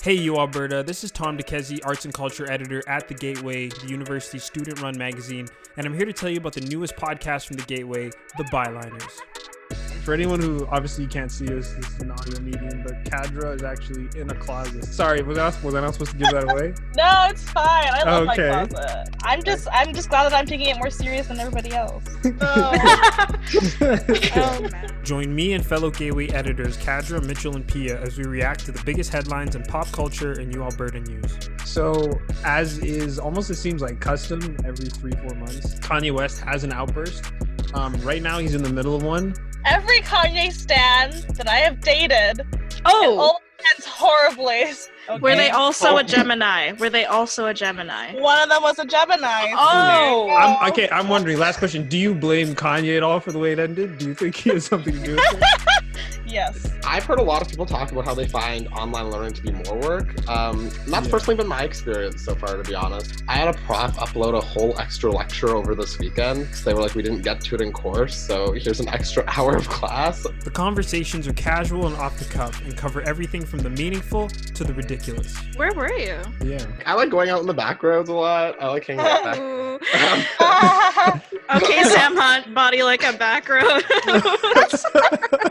Hey, you Alberta. This is Tom DeKezi, Arts and Culture Editor at The Gateway, the university's student run magazine, and I'm here to tell you about the newest podcast from The Gateway, The Byliners. For anyone who obviously can't see us, this is an audio medium, but Khadra is actually in a closet. Sorry, was I, was I not supposed to give that away? No, it's fine. I love Okay. my closet. I'm just I'm just glad that I'm taking it more serious than everybody else. Oh, man. Join me and fellow Gateway editors Khadra, Mitchell, and Pia as we react to the biggest headlines in pop culture and New Alberta news. so, as is almost it seems like custom every three, four months, Kanye West has an outburst. Um, right now, he's in the middle of one. Every Kanye stan that I have dated Oh, all ends horribly. were they also Oh. a Gemini? Were they also a Gemini? One of them was a Gemini. Oh. I'm, okay, I'm wondering. Last question: Do you blame Kanye at all for the way it ended? Do you think he has something to do with it? Yes. I've heard a lot of people talk about how they find online learning to be more work. Um, that's Yeah. personally been my experience so far, to be honest. I had a prof upload a whole extra lecture over this weekend because they were like, we didn't get to it in course, so here's an extra hour of class. The conversations are casual and off the cuff and cover everything from the meaningful to the ridiculous. Where were you? Yeah. I like going out in the back roads a lot. I like hanging out back. Ooh. Okay, Sam Hunt, body like a back road.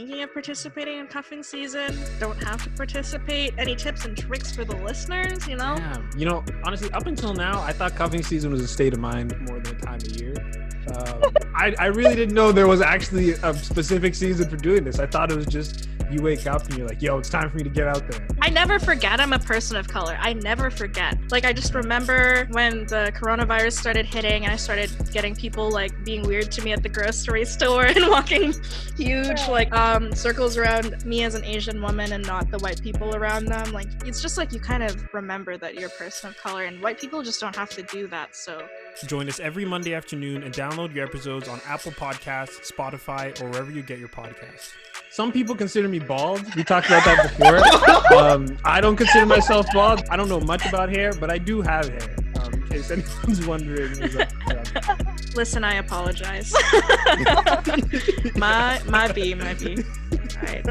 Thinking of participating in cuffing season? Don't have to participate. Any tips and tricks for the listeners? You know? Yeah. You know, honestly, up until now, I thought cuffing season was a state of mind more than a time of year. Um, I, I really didn't know there was actually a specific season for doing this. I thought it was just you wake up and you're like, yo, it's time for me to get out there. I never forget I'm a person of color. I never forget. Like I just remember when the coronavirus started hitting and I started getting people like being weird to me at the grocery store and walking huge like um circles around me as an Asian woman and not the white people around them. Like it's just like you kind of remember that you're a person of color and white people just don't have to do that. So Join us every Monday afternoon and download your episodes on Apple Podcasts, Spotify, or wherever you get your podcasts. Some people consider me bald. We talked about that before. um, I don't consider myself bald. I don't know much about hair, but I do have hair. Um, in case anyone's wondering. who's yeah. listen, I apologize. my my B, my B. All right.